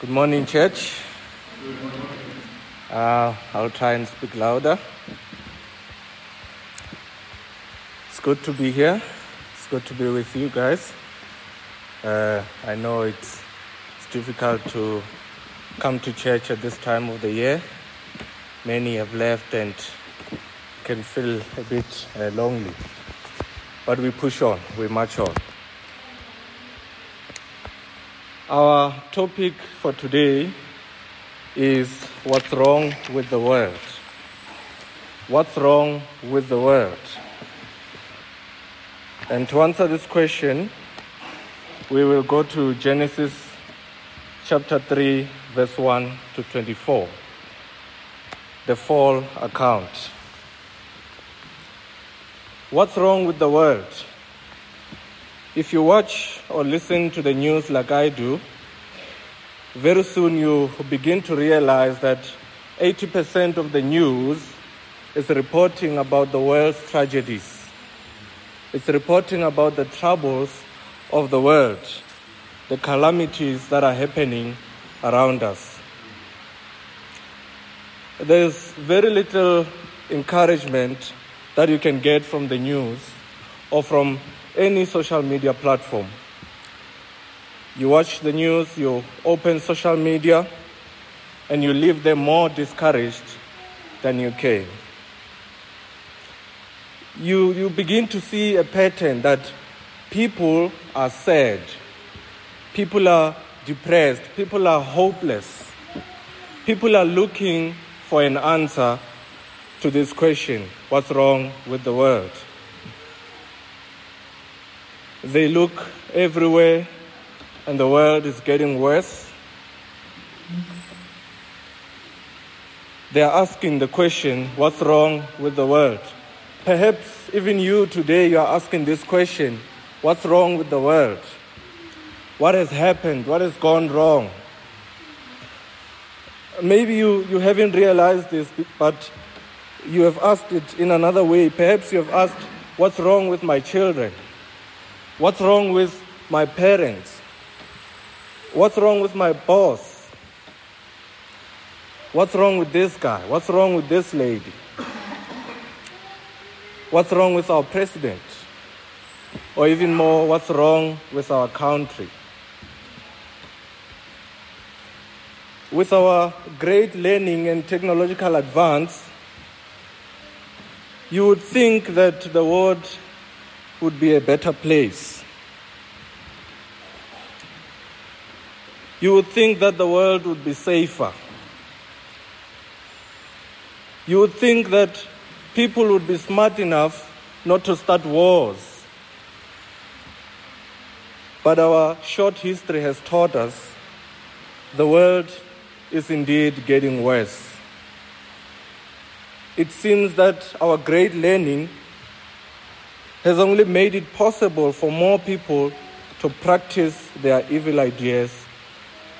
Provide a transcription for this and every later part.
Good morning, church. Uh, I'll try and speak louder. It's good to be here. It's good to be with you guys. Uh, I know it's, it's difficult to come to church at this time of the year. Many have left and can feel a bit uh, lonely. But we push on, we march on. Our topic for today is what's wrong with the world. What's wrong with the world? And to answer this question, we will go to Genesis chapter 3, verse 1 to 24, the fall account. What's wrong with the world? If you watch or listen to the news like I do, very soon you begin to realize that 80% of the news is reporting about the world's tragedies. It's reporting about the troubles of the world, the calamities that are happening around us. There's very little encouragement that you can get from the news or from any social media platform. You watch the news, you open social media, and you leave them more discouraged than you came. You, you begin to see a pattern that people are sad, people are depressed, people are hopeless, people are looking for an answer to this question what's wrong with the world? They look everywhere, and the world is getting worse. They are asking the question what's wrong with the world? Perhaps even you today, you are asking this question what's wrong with the world? What has happened? What has gone wrong? Maybe you, you haven't realized this, but you have asked it in another way. Perhaps you have asked, What's wrong with my children? What's wrong with my parents? What's wrong with my boss? What's wrong with this guy? What's wrong with this lady? What's wrong with our president? Or even more, what's wrong with our country? With our great learning and technological advance, you would think that the world would be a better place. You would think that the world would be safer. You would think that people would be smart enough not to start wars. But our short history has taught us the world is indeed getting worse. It seems that our great learning has only made it possible for more people to practice their evil ideas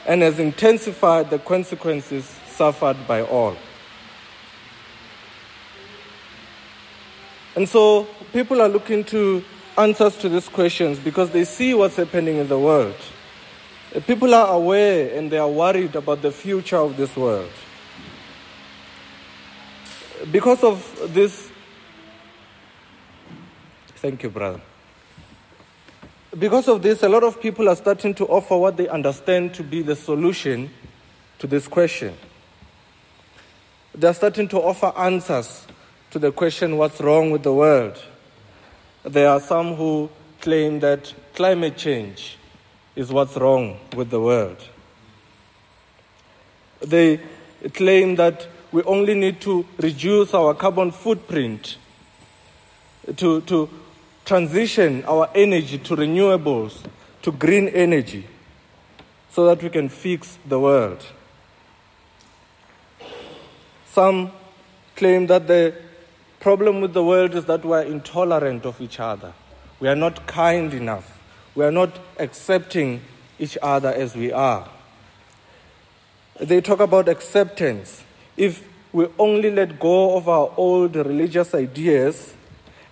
and has intensified the consequences suffered by all. And so people are looking to answers to these questions because they see what's happening in the world. People are aware and they are worried about the future of this world. Because of this, thank you, brother. Because of this, a lot of people are starting to offer what they understand to be the solution to this question. They're starting to offer answers to the question what's wrong with the world? There are some who claim that climate change is what's wrong with the world. They claim that we only need to reduce our carbon footprint, to, to transition our energy to renewables, to green energy, so that we can fix the world. Some claim that the problem with the world is that we are intolerant of each other. We are not kind enough. We are not accepting each other as we are. They talk about acceptance. If we only let go of our old religious ideas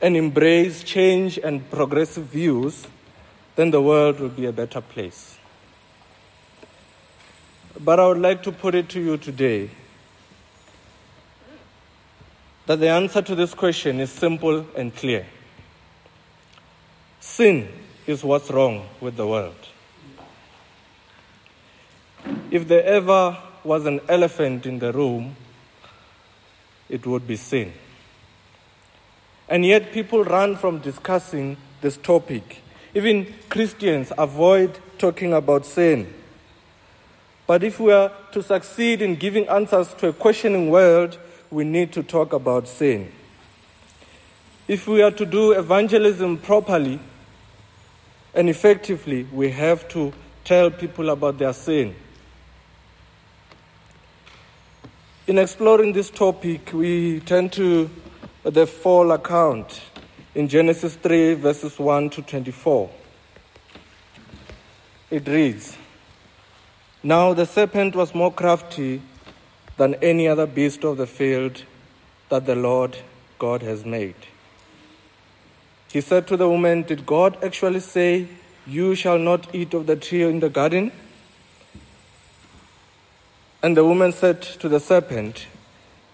and embrace change and progressive views, then the world will be a better place. But I would like to put it to you today that the answer to this question is simple and clear. Sin is what's wrong with the world. If there ever was an elephant in the room, it would be sin. And yet, people run from discussing this topic. Even Christians avoid talking about sin. But if we are to succeed in giving answers to a questioning world, we need to talk about sin. If we are to do evangelism properly and effectively, we have to tell people about their sin. In exploring this topic, we tend to the fall account in Genesis 3, verses 1 to 24. It reads Now the serpent was more crafty than any other beast of the field that the Lord God has made. He said to the woman, Did God actually say, You shall not eat of the tree in the garden? And the woman said to the serpent,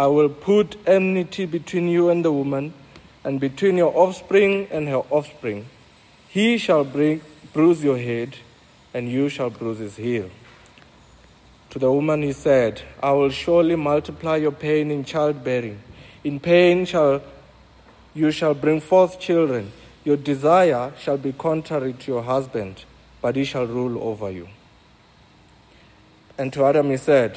I will put enmity between you and the woman, and between your offspring and her offspring. He shall bring, bruise your head, and you shall bruise his heel. To the woman he said, I will surely multiply your pain in childbearing. In pain shall you shall bring forth children. Your desire shall be contrary to your husband, but he shall rule over you. And to Adam he said,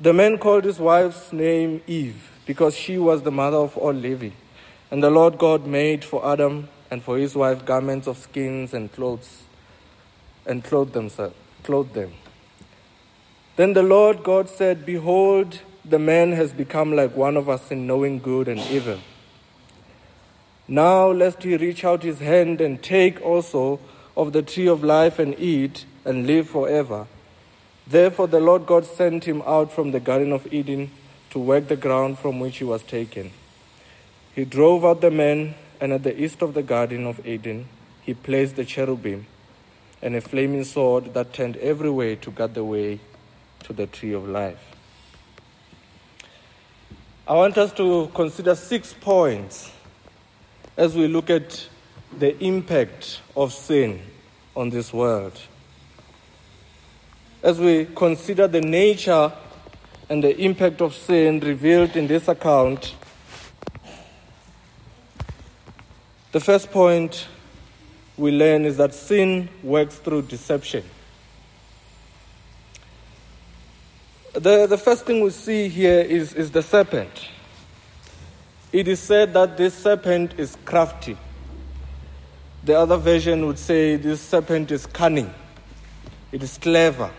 The man called his wife's name Eve, because she was the mother of all living. And the Lord God made for Adam and for his wife garments of skins and clothes and clothed clothed them. Then the Lord God said, Behold, the man has become like one of us in knowing good and evil. Now lest he reach out his hand and take also of the tree of life and eat and live forever. Therefore the Lord God sent him out from the Garden of Eden to work the ground from which he was taken. He drove out the men, and at the east of the Garden of Eden he placed the cherubim and a flaming sword that turned every way to guard the way to the tree of life. I want us to consider six points as we look at the impact of sin on this world. As we consider the nature and the impact of sin revealed in this account, the first point we learn is that sin works through deception. The, the first thing we see here is, is the serpent. It is said that this serpent is crafty. The other version would say this serpent is cunning, it is clever.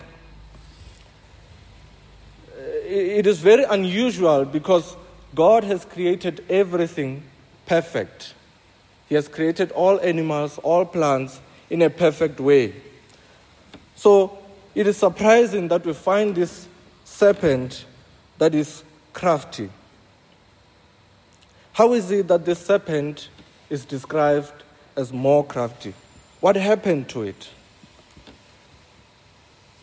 It is very unusual because God has created everything perfect. He has created all animals, all plants in a perfect way. So it is surprising that we find this serpent that is crafty. How is it that this serpent is described as more crafty? What happened to it?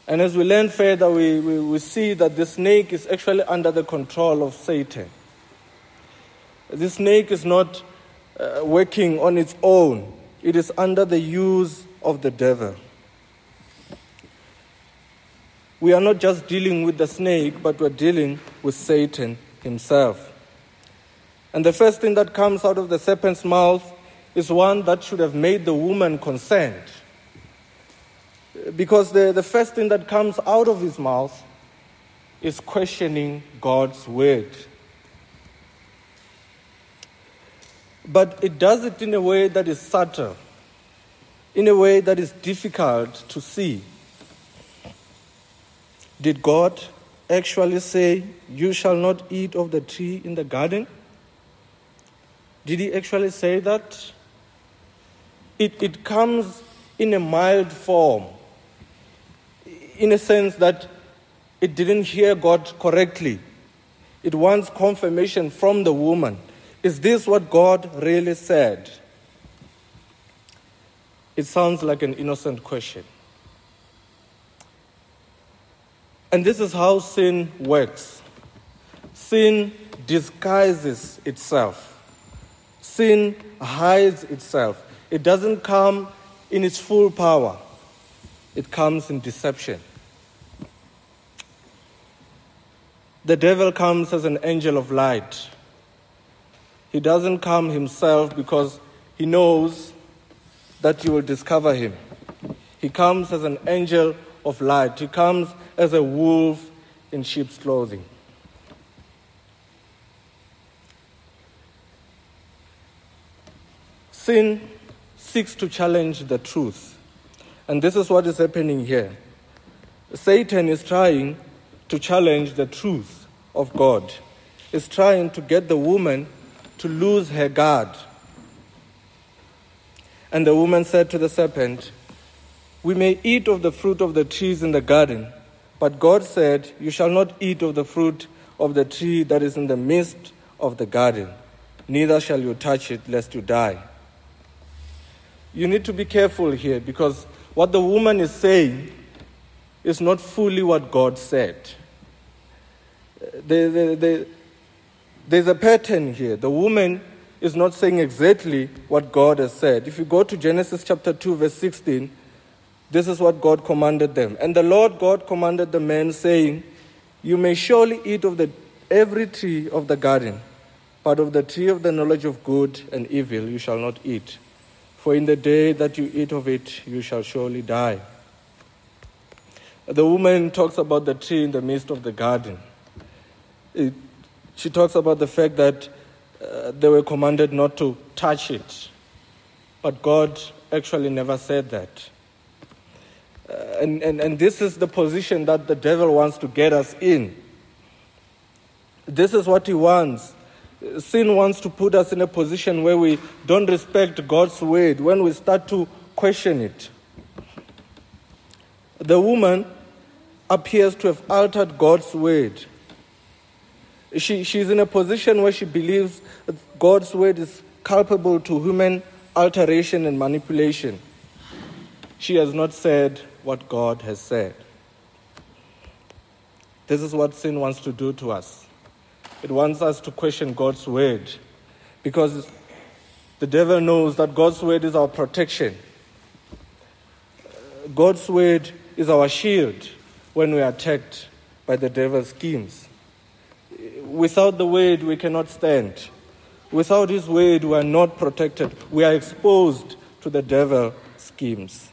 And as we learn further, we, we, we see that the snake is actually under the control of Satan. The snake is not uh, working on its own, it is under the use of the devil we are not just dealing with the snake, but we're dealing with Satan himself. And the first thing that comes out of the serpent's mouth is one that should have made the woman consent. Because the, the first thing that comes out of his mouth is questioning God's word. But it does it in a way that is subtle, in a way that is difficult to see. Did God actually say, You shall not eat of the tree in the garden? Did he actually say that? It, it comes in a mild form, in a sense that it didn't hear God correctly. It wants confirmation from the woman. Is this what God really said? It sounds like an innocent question. And this is how sin works sin disguises itself, sin hides itself. It doesn't come in its full power, it comes in deception. The devil comes as an angel of light. He doesn't come himself because he knows that you will discover him. He comes as an angel of light. He comes as a wolf in sheep's clothing. Sin seeks to challenge the truth. And this is what is happening here. Satan is trying to challenge the truth of God. Is trying to get the woman to lose her guard. And the woman said to the serpent, we may eat of the fruit of the trees in the garden, but God said, You shall not eat of the fruit of the tree that is in the midst of the garden, neither shall you touch it, lest you die. You need to be careful here because what the woman is saying is not fully what God said. The, the, the, there's a pattern here. The woman is not saying exactly what God has said. If you go to Genesis chapter 2, verse 16, this is what God commanded them. And the Lord God commanded the man, saying, You may surely eat of the, every tree of the garden, but of the tree of the knowledge of good and evil you shall not eat. For in the day that you eat of it, you shall surely die. The woman talks about the tree in the midst of the garden. It, she talks about the fact that uh, they were commanded not to touch it. But God actually never said that. Uh, and, and, and this is the position that the devil wants to get us in. This is what he wants. Sin wants to put us in a position where we don't respect God's word, when we start to question it. The woman appears to have altered God's word. She, she's in a position where she believes God's word is culpable to human alteration and manipulation. She has not said what God has said. This is what sin wants to do to us. It wants us to question God's word because the devil knows that God's word is our protection. God's word is our shield when we are attacked by the devil's schemes. Without the word, we cannot stand. Without his word, we are not protected. We are exposed to the devil's schemes.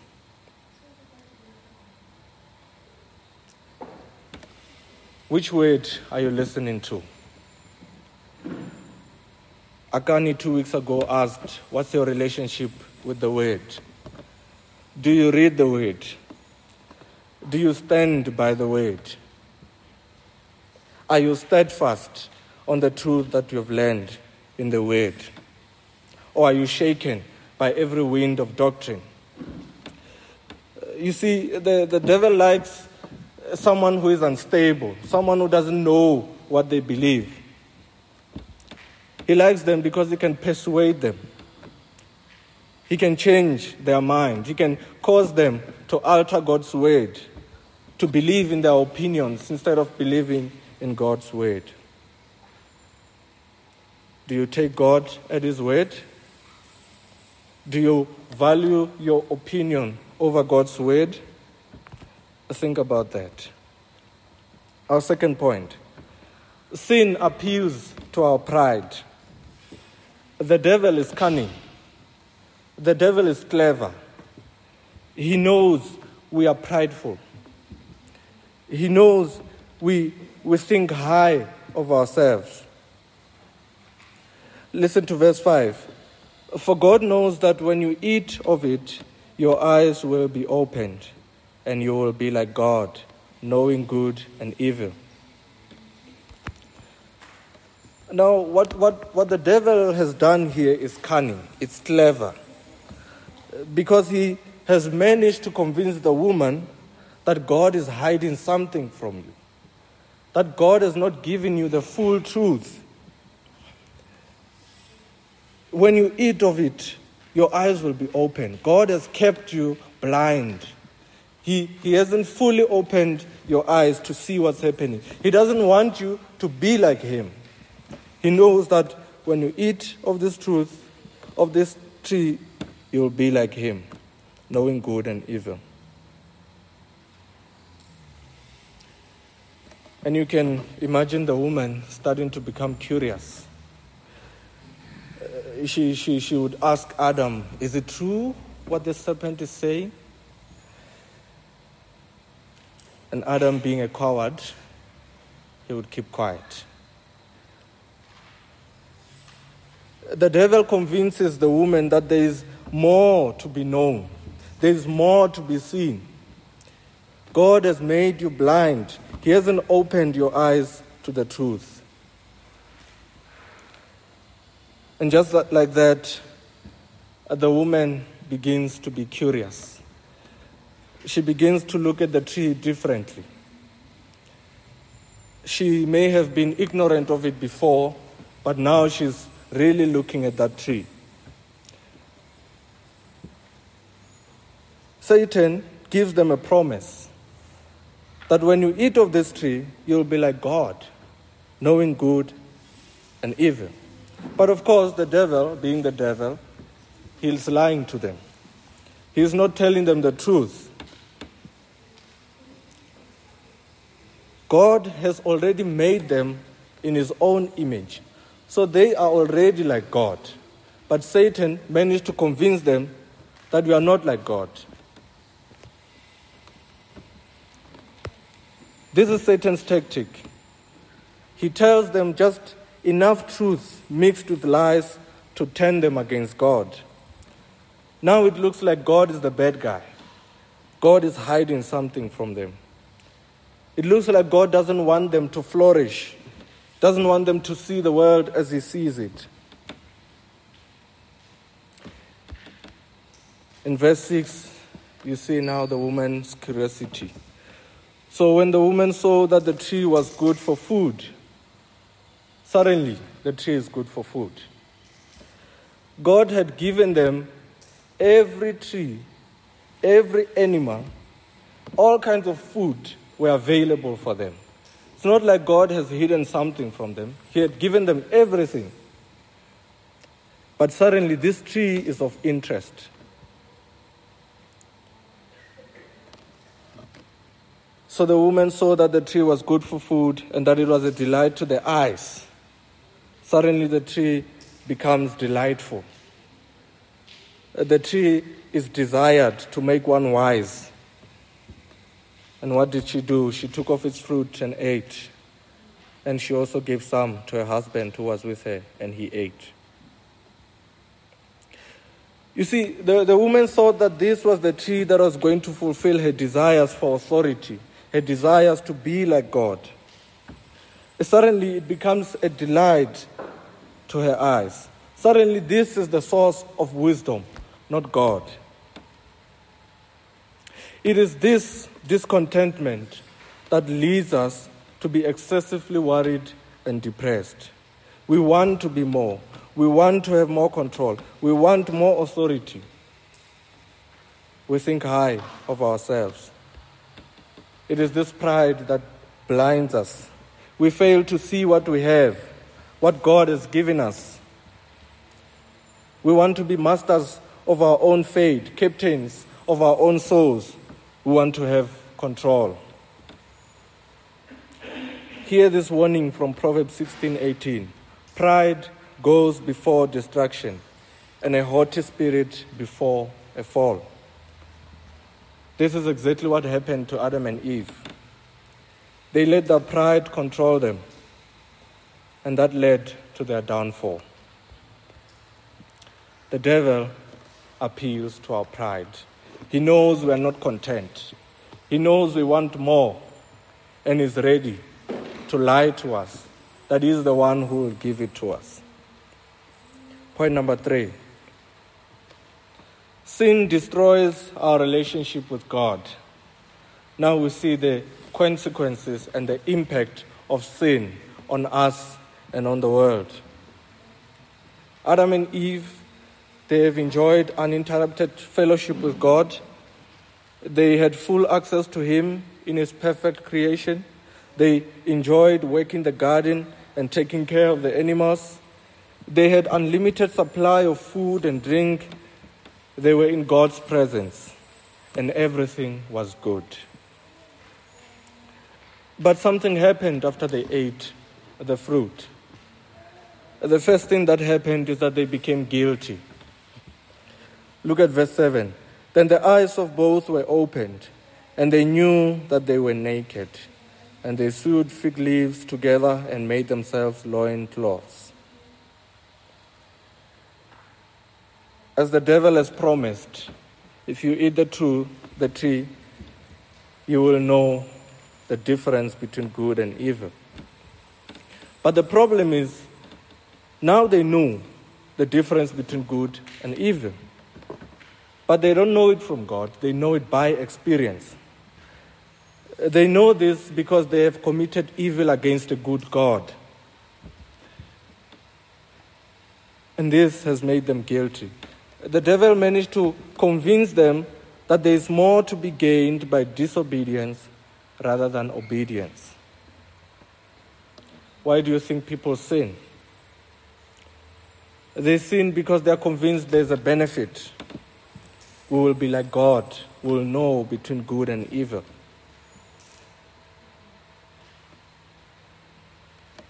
Which word are you listening to? Akani two weeks ago asked, What's your relationship with the word? Do you read the word? Do you stand by the word? Are you steadfast on the truth that you have learned in the word? Or are you shaken by every wind of doctrine? You see, the, the devil likes someone who is unstable, someone who doesn't know what they believe. He likes them because he can persuade them. He can change their mind. He can cause them to alter God's word, to believe in their opinions instead of believing in God's word. Do you take God at His word? Do you value your opinion over God's word? Think about that. Our second point sin appeals to our pride. The devil is cunning, the devil is clever. He knows we are prideful, he knows we, we think high of ourselves. Listen to verse 5. For God knows that when you eat of it, your eyes will be opened and you will be like God, knowing good and evil. Now, what, what, what the devil has done here is cunning, it's clever. Because he has managed to convince the woman that God is hiding something from you, that God has not given you the full truth. When you eat of it, your eyes will be open. God has kept you blind. He, he hasn't fully opened your eyes to see what's happening. He doesn't want you to be like Him. He knows that when you eat of this truth, of this tree, you'll be like Him, knowing good and evil. And you can imagine the woman starting to become curious. Uh, she, she, she would ask Adam, Is it true what the serpent is saying? And Adam, being a coward, he would keep quiet. The devil convinces the woman that there is more to be known, there is more to be seen. God has made you blind, He hasn't opened your eyes to the truth. And just like that, the woman begins to be curious she begins to look at the tree differently. She may have been ignorant of it before, but now she's really looking at that tree. Satan gives them a promise that when you eat of this tree, you'll be like God, knowing good and evil. But of course, the devil, being the devil, he's lying to them. He's not telling them the truth. God has already made them in his own image. So they are already like God. But Satan managed to convince them that we are not like God. This is Satan's tactic. He tells them just enough truth mixed with lies to turn them against God. Now it looks like God is the bad guy. God is hiding something from them. It looks like God doesn't want them to flourish, doesn't want them to see the world as He sees it. In verse 6, you see now the woman's curiosity. So when the woman saw that the tree was good for food, suddenly the tree is good for food. God had given them every tree, every animal, all kinds of food were available for them. It's not like God has hidden something from them, He had given them everything. But suddenly, this tree is of interest. So the woman saw that the tree was good for food and that it was a delight to the eyes. Suddenly, the tree becomes delightful. The tree is desired to make one wise. And what did she do? She took off its fruit and ate. And she also gave some to her husband who was with her, and he ate. You see, the, the woman thought that this was the tree that was going to fulfill her desires for authority, her desires to be like God. Suddenly, it becomes a delight to her eyes. Suddenly, this is the source of wisdom, not God. It is this discontentment that leads us to be excessively worried and depressed. We want to be more. We want to have more control. We want more authority. We think high of ourselves. It is this pride that blinds us. We fail to see what we have, what God has given us. We want to be masters of our own fate, captains of our own souls. We want to have control. Hear this warning from Proverbs 16:18. Pride goes before destruction, and a haughty spirit before a fall. This is exactly what happened to Adam and Eve. They let their pride control them, and that led to their downfall. The devil appeals to our pride. He knows we are not content. He knows we want more and is ready to lie to us that He is the one who will give it to us. Point number three sin destroys our relationship with God. Now we see the consequences and the impact of sin on us and on the world. Adam and Eve, they have enjoyed uninterrupted fellowship with God. They had full access to Him in His perfect creation. They enjoyed working the garden and taking care of the animals. They had unlimited supply of food and drink. They were in God's presence, and everything was good. But something happened after they ate the fruit. The first thing that happened is that they became guilty. Look at verse 7. Then the eyes of both were opened, and they knew that they were naked. And they sewed fig leaves together and made themselves loin cloths. As the devil has promised, if you eat the true, the tree, you will know the difference between good and evil. But the problem is, now they know the difference between good and evil. But they don't know it from God, they know it by experience. They know this because they have committed evil against a good God. And this has made them guilty. The devil managed to convince them that there is more to be gained by disobedience rather than obedience. Why do you think people sin? They sin because they are convinced there's a benefit. We will be like God, we will know between good and evil.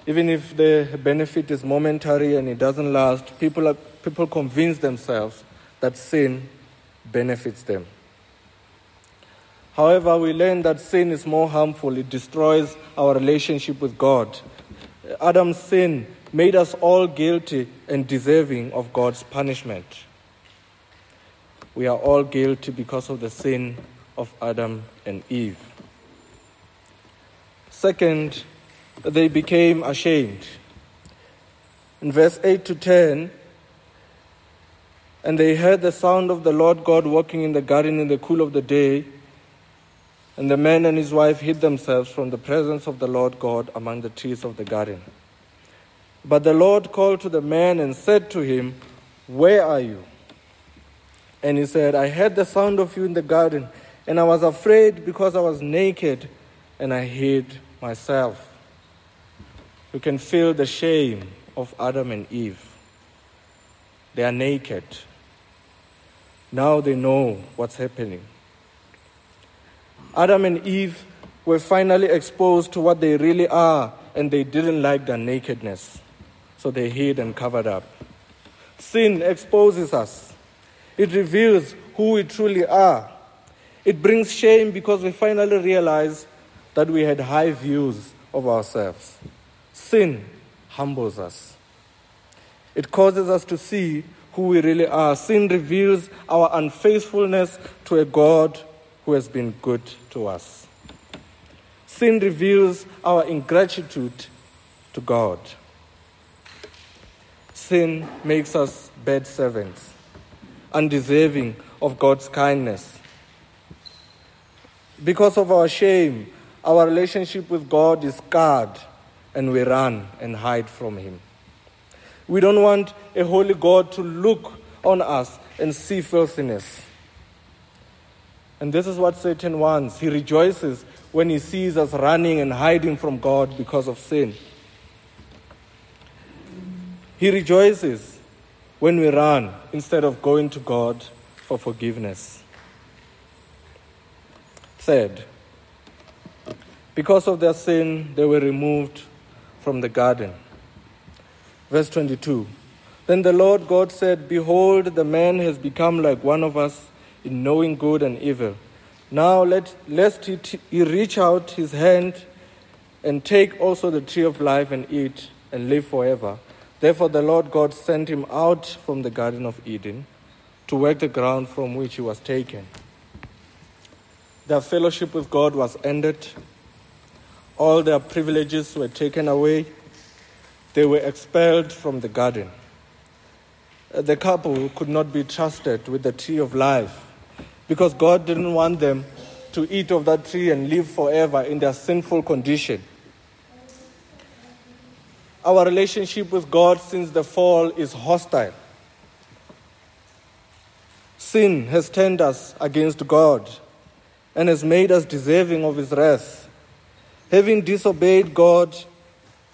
Even if the benefit is momentary and it doesn't last, people, are, people convince themselves that sin benefits them. However, we learn that sin is more harmful, it destroys our relationship with God. Adam's sin made us all guilty and deserving of God's punishment. We are all guilty because of the sin of Adam and Eve. Second, they became ashamed. In verse 8 to 10, and they heard the sound of the Lord God walking in the garden in the cool of the day. And the man and his wife hid themselves from the presence of the Lord God among the trees of the garden. But the Lord called to the man and said to him, Where are you? And he said, I heard the sound of you in the garden, and I was afraid because I was naked, and I hid myself. you can feel the shame of Adam and Eve. They are naked. Now they know what's happening. Adam and Eve were finally exposed to what they really are, and they didn't like their nakedness. So they hid and covered up. Sin exposes us, it reveals who we truly are. It brings shame because we finally realize that we had high views of ourselves. Sin humbles us. It causes us to see who we really are. Sin reveals our unfaithfulness to a God who has been good to us. Sin reveals our ingratitude to God. Sin makes us bad servants, undeserving of God's kindness. Because of our shame, our relationship with God is scarred and we run and hide from Him. We don't want a holy God to look on us and see filthiness. And this is what Satan wants. He rejoices when he sees us running and hiding from God because of sin. He rejoices when we run instead of going to God for forgiveness. Third, because of their sin, they were removed from the garden. Verse 22 Then the Lord God said, Behold, the man has become like one of us in knowing good and evil. Now let, lest he, t- he reach out his hand and take also the tree of life and eat and live forever. Therefore the Lord God sent him out from the Garden of Eden to work the ground from which he was taken. Their fellowship with God was ended all their privileges were taken away. They were expelled from the garden. The couple could not be trusted with the tree of life because God didn't want them to eat of that tree and live forever in their sinful condition. Our relationship with God since the fall is hostile. Sin has turned us against God and has made us deserving of His wrath. Having disobeyed God,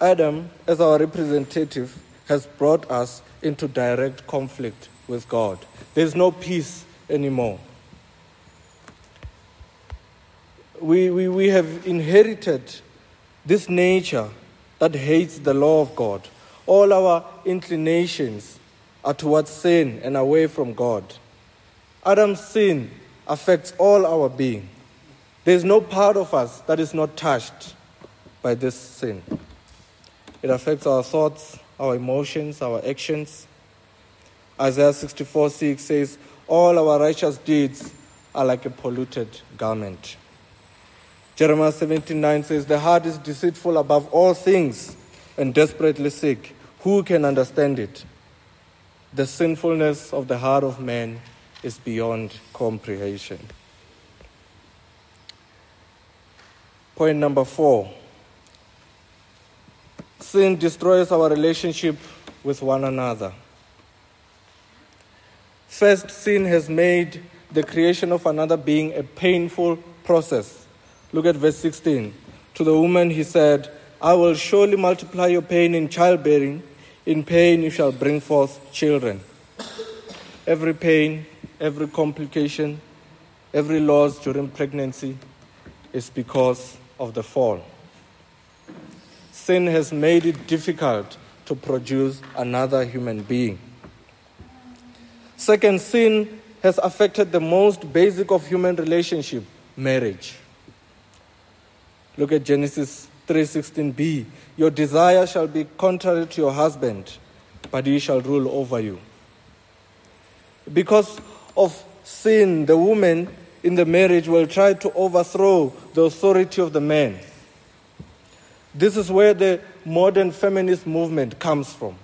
Adam, as our representative, has brought us into direct conflict with God. There's no peace anymore. We, we, we have inherited this nature that hates the law of God. All our inclinations are towards sin and away from God. Adam's sin affects all our being. There's no part of us that is not touched by this sin. It affects our thoughts, our emotions, our actions. Isaiah 64 6 says, All our righteous deeds are like a polluted garment. Jeremiah 17 9 says, The heart is deceitful above all things and desperately sick. Who can understand it? The sinfulness of the heart of man is beyond comprehension. Point number four sin destroys our relationship with one another. First, sin has made the creation of another being a painful process. Look at verse 16. To the woman he said, I will surely multiply your pain in childbearing. In pain you shall bring forth children. Every pain, every complication, every loss during pregnancy is because of the fall. Sin has made it difficult to produce another human being. Second, sin has affected the most basic of human relationship, marriage. Look at Genesis 3:16b. Your desire shall be contrary to your husband, but he shall rule over you. Because of sin, the woman in the marriage will try to overthrow the authority of the man. This is where the modern feminist movement comes from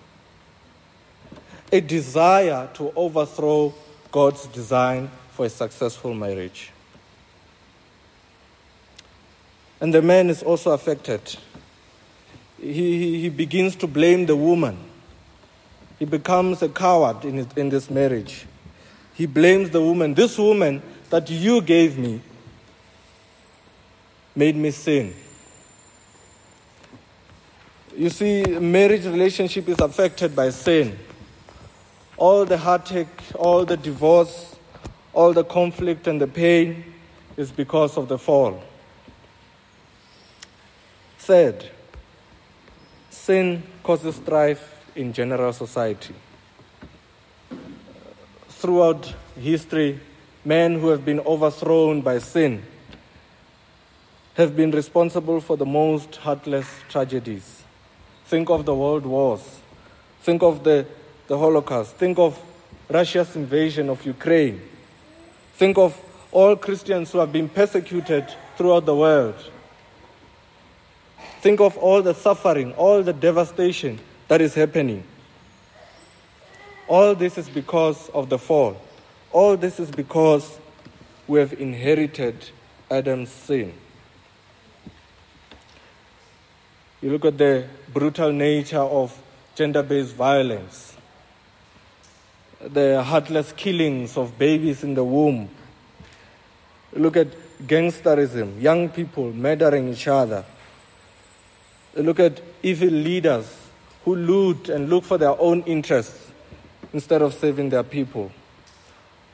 a desire to overthrow God's design for a successful marriage. And the man is also affected. He, he, he begins to blame the woman. He becomes a coward in, his, in this marriage. He blames the woman. This woman that you gave me made me sin. You see, marriage relationship is affected by sin. All the heartache, all the divorce, all the conflict and the pain is because of the fall. Third, sin causes strife in general society. Throughout history, men who have been overthrown by sin have been responsible for the most heartless tragedies. Think of the world wars. Think of the, the Holocaust. Think of Russia's invasion of Ukraine. Think of all Christians who have been persecuted throughout the world. Think of all the suffering, all the devastation that is happening. All this is because of the fall. All this is because we have inherited Adam's sin. You look at the brutal nature of gender based violence, the heartless killings of babies in the womb. Look at gangsterism, young people murdering each other. Look at evil leaders who loot and look for their own interests instead of saving their people.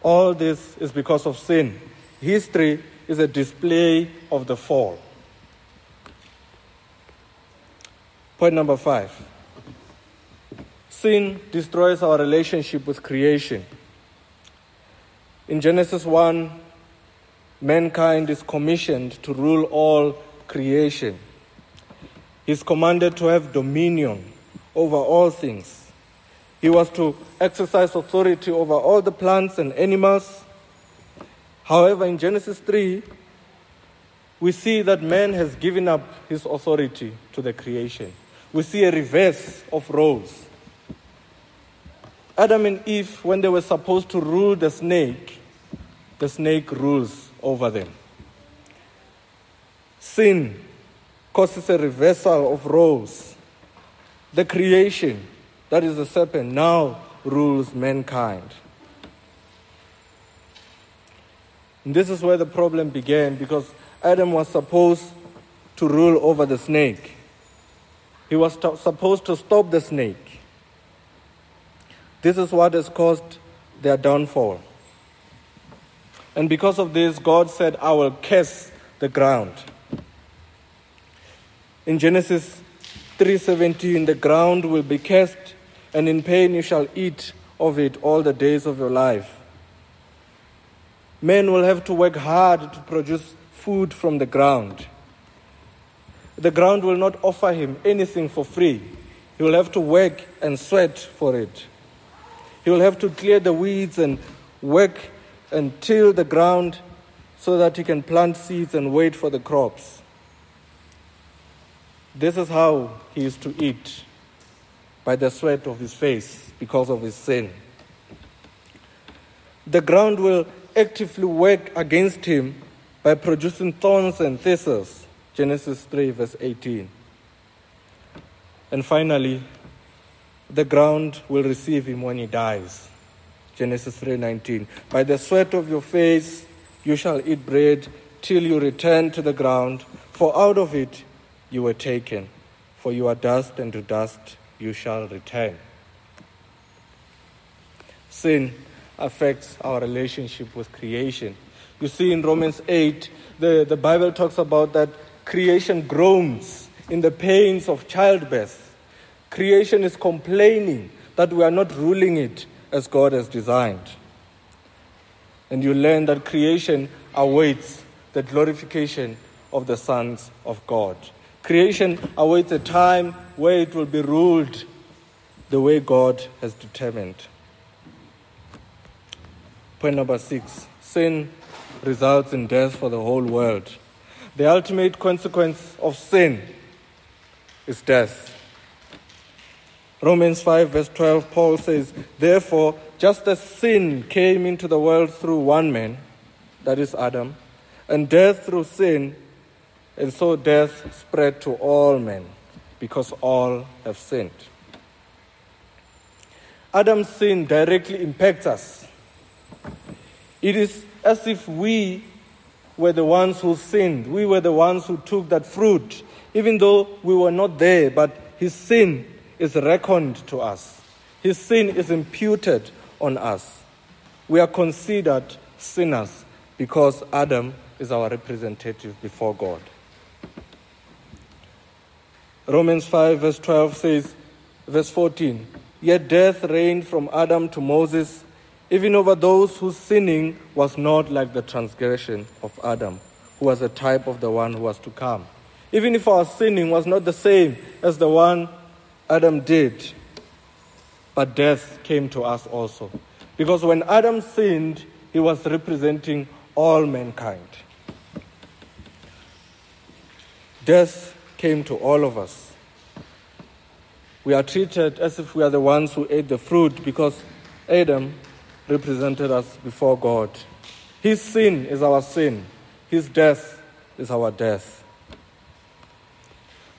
All this is because of sin. History is a display of the fall. Point number five sin destroys our relationship with creation. In Genesis 1, mankind is commissioned to rule all creation. He's commanded to have dominion over all things. He was to exercise authority over all the plants and animals. However, in Genesis 3, we see that man has given up his authority to the creation we see a reverse of roles. Adam and Eve, when they were supposed to rule the snake, the snake rules over them. Sin causes a reversal of roles. The creation, that is the serpent, now rules mankind. And this is where the problem began because Adam was supposed to rule over the snake. He was to- supposed to stop the snake. This is what has caused their downfall. And because of this, God said, I will curse the ground. In Genesis 3:17, the ground will be cursed, and in pain you shall eat of it all the days of your life. Men will have to work hard to produce food from the ground. The ground will not offer him anything for free. He will have to work and sweat for it. He will have to clear the weeds and work and till the ground so that he can plant seeds and wait for the crops. This is how he is to eat by the sweat of his face because of his sin. The ground will actively work against him by producing thorns and thistles. Genesis 3, verse 18. And finally, the ground will receive him when he dies. Genesis 3:19. By the sweat of your face you shall eat bread till you return to the ground, for out of it you were taken. For you are dust, and to dust you shall return. Sin affects our relationship with creation. You see in Romans 8, the, the Bible talks about that creation groans in the pains of childbirth. Creation is complaining that we are not ruling it as God has designed. And you learn that creation awaits the glorification of the sons of God. Creation awaits a time where it will be ruled the way God has determined. Point number six sin results in death for the whole world. The ultimate consequence of sin is death. Romans 5, verse 12, Paul says, Therefore, just as sin came into the world through one man, that is Adam, and death through sin, and so death spread to all men, because all have sinned. Adam's sin directly impacts us. It is as if we were the ones who sinned. We were the ones who took that fruit, even though we were not there, but his sin is reckoned to us, his sin is imputed on us. We are considered sinners because Adam is our representative before God. Romans 5, verse 12 says, verse 14, Yet death reigned from Adam to Moses, even over those whose sinning was not like the transgression of Adam, who was a type of the one who was to come. Even if our sinning was not the same as the one Adam did, but death came to us also. Because when Adam sinned, he was representing all mankind. Death came to all of us. We are treated as if we are the ones who ate the fruit because Adam represented us before God. His sin is our sin, his death is our death.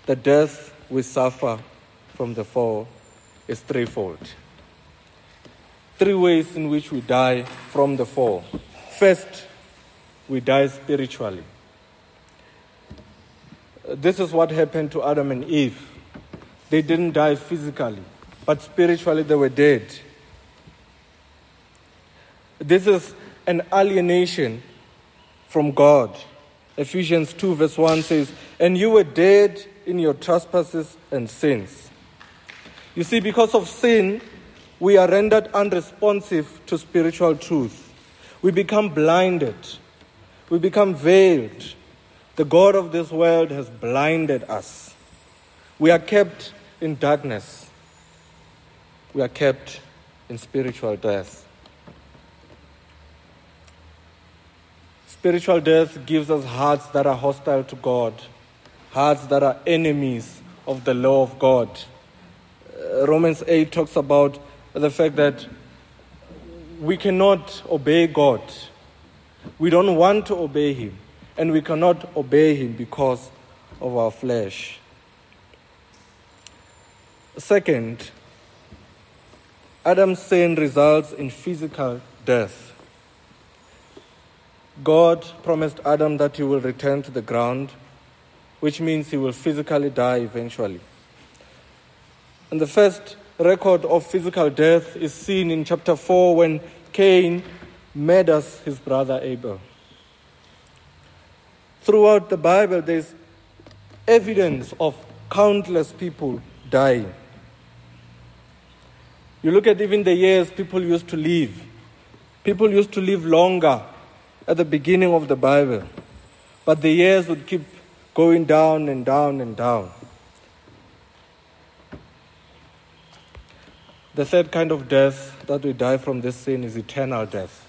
The death we suffer from the fall is threefold. Three ways in which we die from the fall. First, we die spiritually. This is what happened to Adam and Eve. They didn't die physically, but spiritually they were dead. This is an alienation from God. Ephesians 2, verse 1 says, And you were dead in your trespasses and sins. You see, because of sin, we are rendered unresponsive to spiritual truth. We become blinded. We become veiled. The God of this world has blinded us. We are kept in darkness. We are kept in spiritual death. Spiritual death gives us hearts that are hostile to God, hearts that are enemies of the law of God. Uh, Romans 8 talks about the fact that we cannot obey God. We don't want to obey Him, and we cannot obey Him because of our flesh. Second, Adam's sin results in physical death. God promised Adam that he will return to the ground, which means he will physically die eventually. And the first record of physical death is seen in chapter 4 when Cain murders his brother Abel. Throughout the Bible, there's evidence of countless people dying. You look at even the years people used to live. People used to live longer at the beginning of the Bible. But the years would keep going down and down and down. The third kind of death that we die from this sin is eternal death.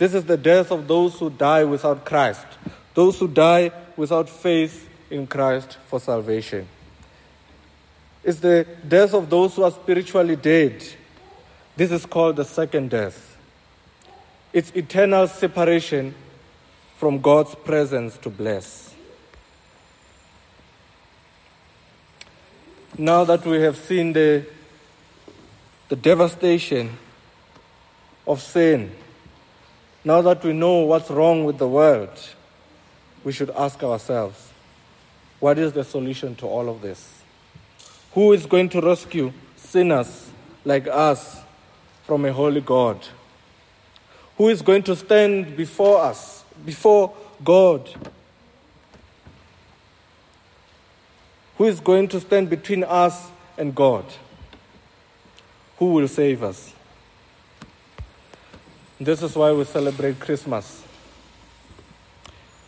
This is the death of those who die without Christ, those who die without faith in Christ for salvation. It's the death of those who are spiritually dead. This is called the second death. It's eternal separation from God's presence to bless. Now that we have seen the, the devastation of sin, now that we know what's wrong with the world, we should ask ourselves what is the solution to all of this? Who is going to rescue sinners like us from a holy God? who is going to stand before us, before God, who is going to stand between us and God, who will save us. This is why we celebrate Christmas.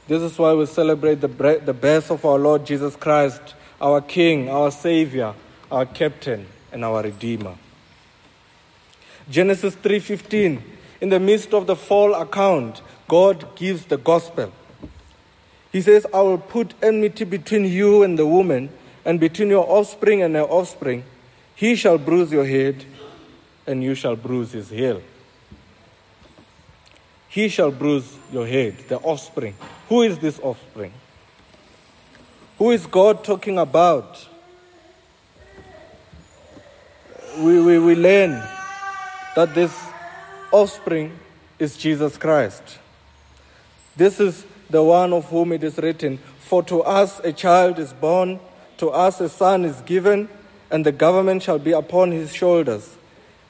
This is why we celebrate the, the birth of our Lord Jesus Christ, our King, our Savior, our Captain, and our Redeemer. Genesis 3:15 in the midst of the fall account, God gives the gospel. He says, I will put enmity between you and the woman, and between your offspring and her offspring. He shall bruise your head, and you shall bruise his heel. He shall bruise your head, the offspring. Who is this offspring? Who is God talking about? We, we, we learn that this offspring is Jesus Christ. This is the one of whom it is written, For to us a child is born, To us a son is given, and the government shall be upon his shoulders,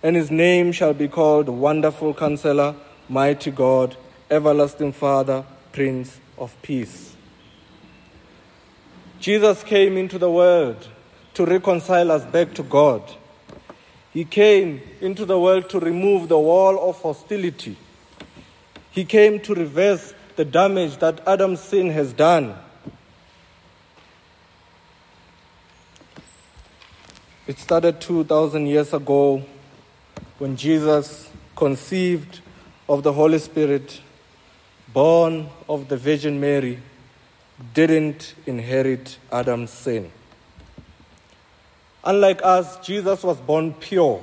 and his name shall be called Wonderful Counselor, Mighty God, Everlasting Father, Prince of Peace. Jesus came into the world to reconcile us back to God. He came into the world to remove the wall of hostility. He came to reverse the damage that Adam's sin has done. It started 2,000 years ago when Jesus conceived of the Holy Spirit, born of the Virgin Mary, didn't inherit Adam's sin. Unlike us, Jesus was born pure.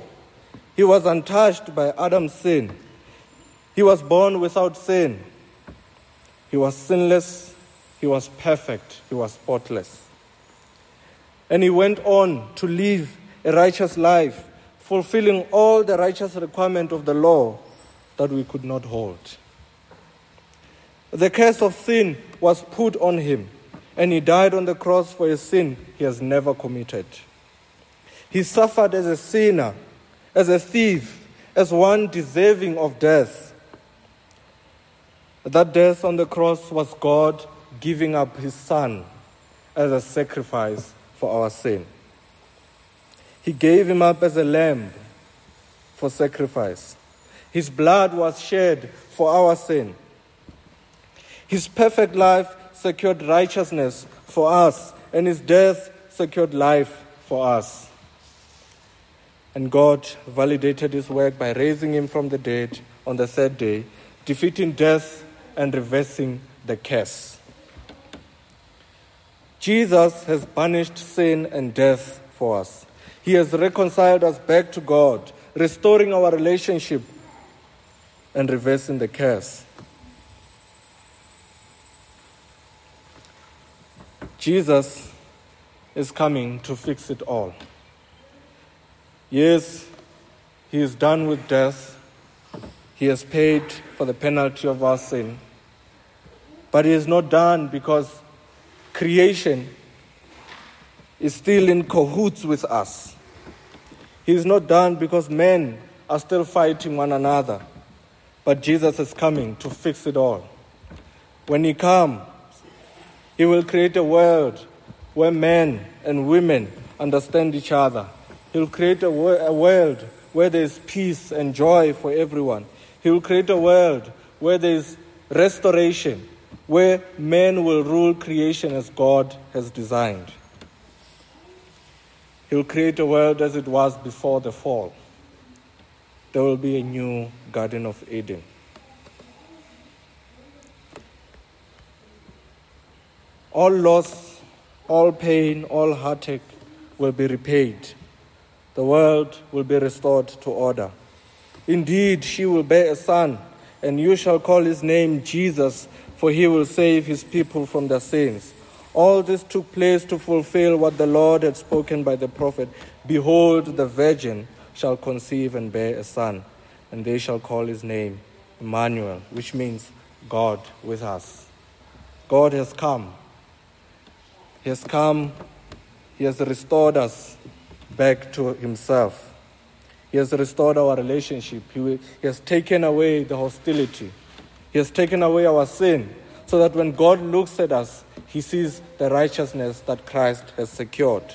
He was untouched by Adam's sin. He was born without sin. He was sinless. He was perfect. He was spotless. And he went on to live a righteous life, fulfilling all the righteous requirement of the law that we could not hold. The curse of sin was put on him, and he died on the cross for a sin he has never committed. He suffered as a sinner, as a thief, as one deserving of death. That death on the cross was God giving up his son as a sacrifice for our sin. He gave him up as a lamb for sacrifice. His blood was shed for our sin. His perfect life secured righteousness for us, and his death secured life for us. And God validated his work by raising him from the dead on the third day, defeating death and reversing the curse. Jesus has banished sin and death for us. He has reconciled us back to God, restoring our relationship and reversing the curse. Jesus is coming to fix it all. Yes, he is done with death. He has paid for the penalty of our sin. But he is not done because creation is still in cahoots with us. He is not done because men are still fighting one another. But Jesus is coming to fix it all. When he comes, he will create a world where men and women understand each other. He'll create a, a world where there is peace and joy for everyone. He will create a world where there is restoration, where men will rule creation as God has designed. He'll create a world as it was before the fall. There will be a new Garden of Eden. All loss, all pain, all heartache will be repaid. The world will be restored to order. Indeed, she will bear a son, and you shall call his name Jesus, for he will save his people from their sins. All this took place to fulfill what the Lord had spoken by the prophet Behold, the virgin shall conceive and bear a son, and they shall call his name Emmanuel, which means God with us. God has come. He has come. He has restored us back to himself. He has restored our relationship. He, he has taken away the hostility. He has taken away our sin so that when God looks at us, he sees the righteousness that Christ has secured.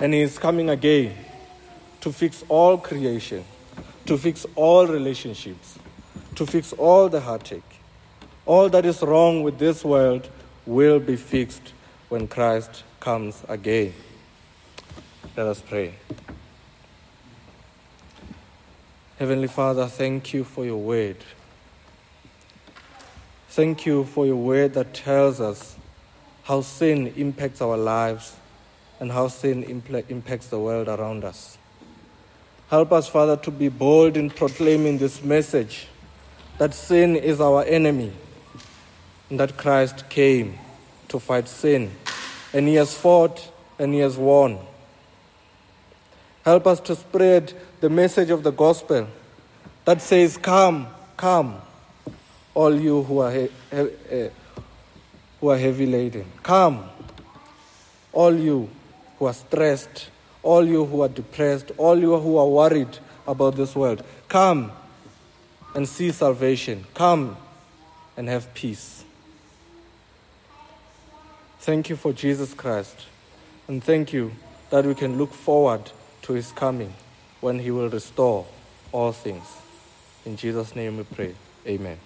And he is coming again to fix all creation, to fix all relationships, to fix all the heartache. All that is wrong with this world will be fixed when Christ comes again. Let us pray. Heavenly Father, thank you for your word. Thank you for your word that tells us how sin impacts our lives and how sin impacts the world around us. Help us, Father, to be bold in proclaiming this message that sin is our enemy and that Christ came to fight sin and he has fought and he has won. Help us to spread the message of the gospel that says, Come, come, all you who are, he- he- eh, who are heavy laden. Come, All you who are stressed, all you who are depressed, all you who are worried about this world, come and see salvation. Come and have peace. Thank you for Jesus Christ. And thank you that we can look forward to his coming when he will restore all things. In Jesus' name we pray. Amen.